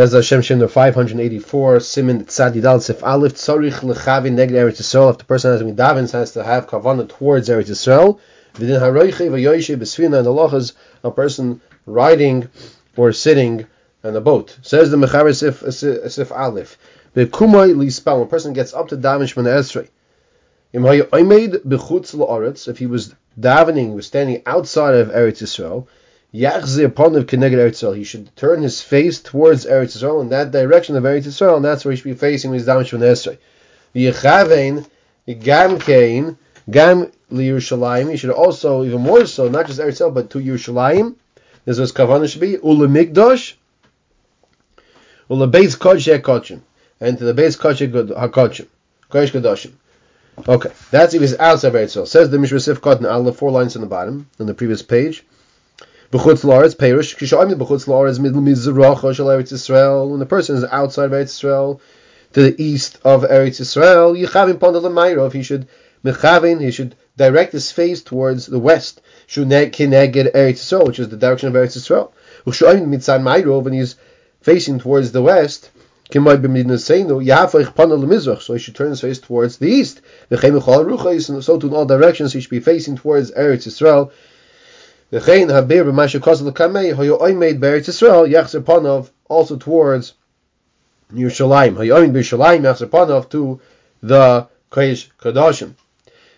Bez Hashem Shem 584, Simon Tzadidal Sif Aleph, Tzorich Lechavin Neged Eretz Yisrael. If the person has Midavins has to have Kavanah towards Eretz Yisrael, Within Haroiche Vayoishe Besfina and the Lachas, a person riding or sitting on a boat. Says the Mechaber Sif, Sif Aleph. Bekumai Lispal, when a person gets up to Davish Min Esrei. If he was davening, was standing outside of Eretz Yisrael, he should turn his face towards Eretz Yisrael in that direction of Eretz Yisrael, and that's where he should be facing with his damage from Esrei. V'yechavein gam kein gam liyerushalayim. He should also, even more so, not just Eretz Yisrael, but to Yerushalayim. This was kavanah should be ulemikdosh ulebeis kodesh hakodesh, and to the base kodesh hakodesh, kodesh kadoshim. Okay, that's if he's outside Eretz Yisrael. Says the Mishra Sif the four lines on the bottom, on the previous page. B'chutz la'aretz perish. Kishayim b'chutz la'aretz midl mizracha shel Eretz Yisrael. When the person is outside of Eretz Yisrael, to the east of Eretz Yisrael, yichavim pondel l'mayro. He should mechavin. He should direct his face towards the west. Shuneg kineged Eretz Yisrael, which is the direction of Eretz Yisrael. U'shayim mitzad mayro. When he's facing towards the west. So he should turn his face towards the east. And so to in all directions he should be facing towards Eretz Yisrael. V'chein habir b'mashu kosel l'kamei hoyo oimed be'eretz Yisrael yachzer panov also towards Yerushalayim. Hoyo oimed b'Yerushalayim yachzer panov to the Kodesh Kodashim.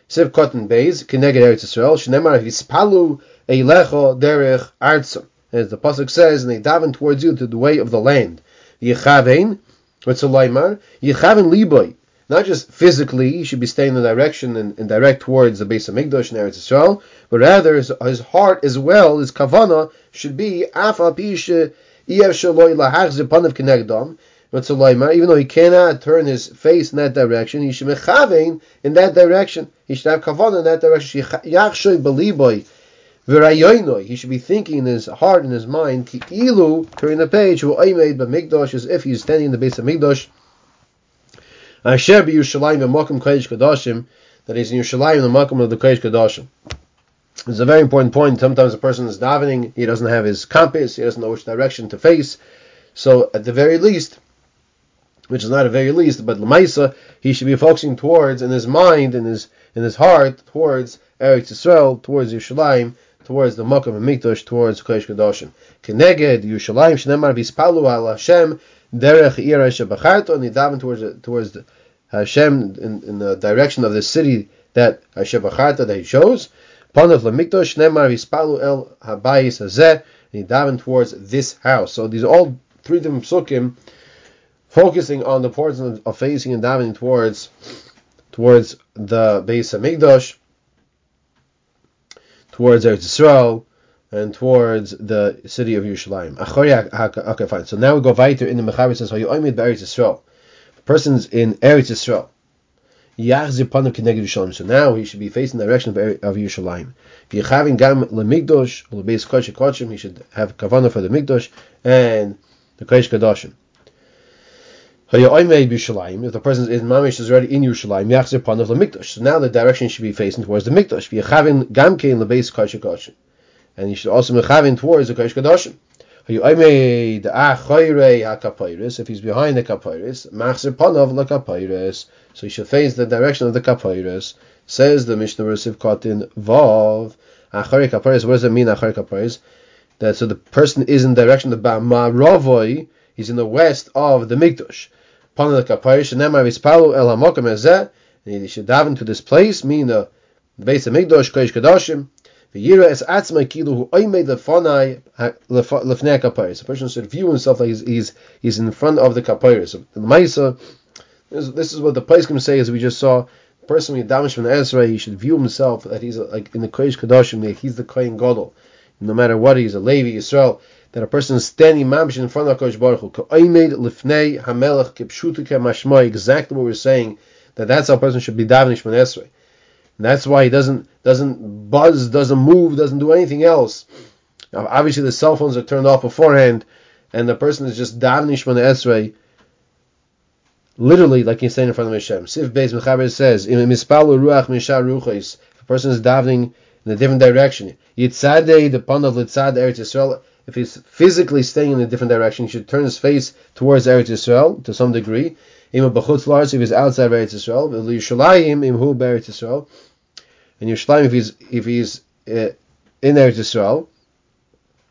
Siv Kotten Beis kineged Eretz Yisrael shnemar hispalu eilecho derech artzim. As the pasuk says, and they daven towards you to the way of the land. Yechavein, what's a laimar? Yechavein liboy not just physically, he should be staying in the direction and, and direct towards the base of Migdosh and Eretz Yisrael, but rather his, his heart as well, his kavana, should be even though he cannot turn his face in that direction, he should be mechavein in that direction. He should have kavana in that direction. He should be thinking in his heart and his mind, turning the page, who made by Migdosh, as if he's standing in the base of Migdosh. Asher b'Yushalayim b'Makom Kodesh Kodashim, that is in Yerushalayim the Makom of the Kodesh Kodashim. It's a very important point. Sometimes a person is davening, he doesn't have his compass, he doesn't know which direction to face. So at the very least, which is not a very least, but Lamaisa, he should be focusing towards in his mind, in his in his heart, towards Eretz Yisrael, towards Yerushalayim, towards the Makom of Mikdash, towards Kodesh Kodashim. Keneged Yerushalayim Shnemar Vispalu al Hashem derech ira shebacharto, and he daven towards towards the Hashem in, in the direction of the city that Hashem that he chose. Panav lemikdosh nemar hispalu el habayis hazeh, and he daven towards this house. So these are all three different psukim focusing on the importance of, facing and davening towards towards the base of Migdosh, towards Eretz Yisrael, and towards the city of Yerushalayim. Okay, fine. So now we go weiter in the Mechaber says, "Hayoimid be'Eretz Yisrael." The person's in Eretz Yisrael. So now he should be facing the direction of, of Yerushalayim. gam lemigdosh lebeis kodesh kodshim. He should have kavana for the migdosh and the kodesh kodashim. If the person is mamish is already in Yerushalayim, yachzir panav lemigdosh. So now the direction should be facing towards the migdosh. gam kein lebeis kodesh kodshim and you should also be mechavin towards the Kodesh Kadoshim. If he's behind the kapayris, machzir panav la kapayris, so he should face the direction of the kapayris. Says the Mishnah Resiv Kotin Vav. Achari kapayris. What does it mean? Achari kapayris. That so the person is in the direction of Ma'ravoi. He's in the west of the Mikdash. Panav la kapayris. Shenema vispalu el hamokim ezeh. And he should dive into this place, meaning the, the base of Mikdash, Kodesh Kadoshim. The es atzma kilu hu oimei lefanai lefnei kapayis. A person should view himself like he's, he's, he's in front of the kapayis. So the Maisa, this is what the place can say, as we just saw. The person when damish from the Ezra, he should view himself that he's like in the Kodesh Kadoshim, that he's the Kohen Gadol. No matter what he's a Levi, Israel, that a person is standing mamish in front of Kodesh Baruch Hu. Oimei lefnei hamelech kipshutika mashma. Exactly what we're saying. That that's how a person should be davening from Esrei. That's why he doesn't doesn't buzz, doesn't move, doesn't do anything else. Now, obviously, the cell phones are turned off beforehand, and the person is just davening Shemona Esrei, literally, like he's saying in front of Hashem. Sif Beis Mechaber says. If a person is davening in a different direction, yitzadei the panav litzad eretz Yisrael, if he's physically staying in a different direction, he should turn his face towards Eretz Yisrael to some degree. If he's outside Eretz Yisrael, Yerushalayim imhu Eretz Yisrael, and Yerushalayim if he's if he's uh, in Eretz Yisrael,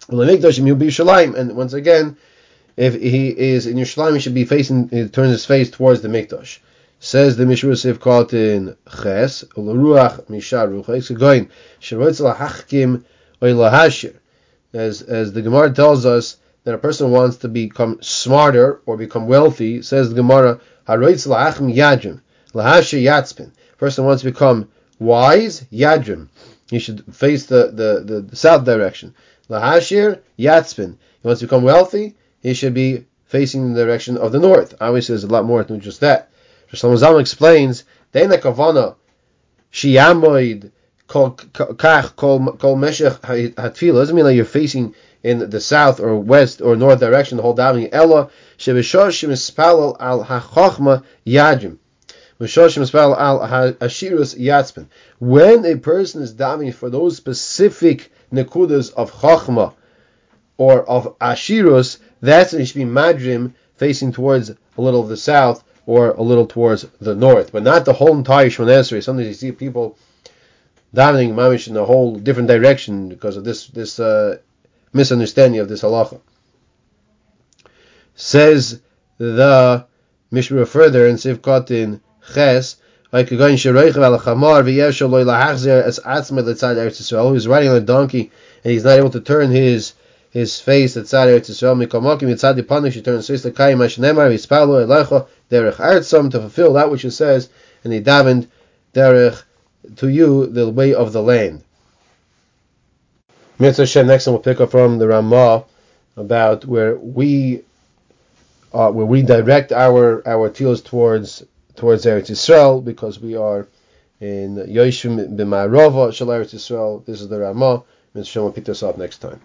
and once again, if he is in Yerushalayim, he should be facing, he turns his face towards the Mikdash. Says the Mishra called in Ches, Ularuach Mishar Rucha, going, Sherotz Lahachkim Oilahashir. As, as the Gemara tells us that a person wants to become smarter or become wealthy, says the Gemara, Haroitz Lahachim Yadrim, Lahashir Yatzpin. Person wants to become wise, Yadrim. He should face the, the, the, the south direction. Lahashir Yatzpin. He wants to become wealthy, he should be facing the direction of the north. Obviously, there's a lot more than just that. Shlomo Zalman explains, Deina kavana shiyamoid kach kol meshech hatfila doesn't mean that you're facing in the south or west or north direction the whole davening. Ella shebeshosh mispalal al hachachma yajim. When a person is davening for those specific nekudas of chachma or of ashirus, that's when you should be madrim facing towards a little of the south or a little towards the north, but not the whole entire Shmonesri. Sometimes you see people davening mamish in a whole different direction because of this this uh, misunderstanding of this halacha. Says the Mishra further in Sivkot in Ches, like going sheroich al chamar v'yesh loy lahachzer es atzmed letzad Eretz Yisrael, who's riding on a donkey and he's not able to turn his his face at Tzad Eretz Yisrael mikomokim yitzad dipanu she turns face lekayim ashnemar v'yispalo elecha derech artzam to fulfill that which it says and he davened derech to you the way of the land. Mitzvah Hashem, next time we'll pick up from the Ramah about where we uh, where we direct our our teals towards towards Eretz Yisrael because we are in Yoshim b'Ma'arova Shal Eretz Yisrael. This is the Ramah. Mitzvah Hashem will pick this up next time.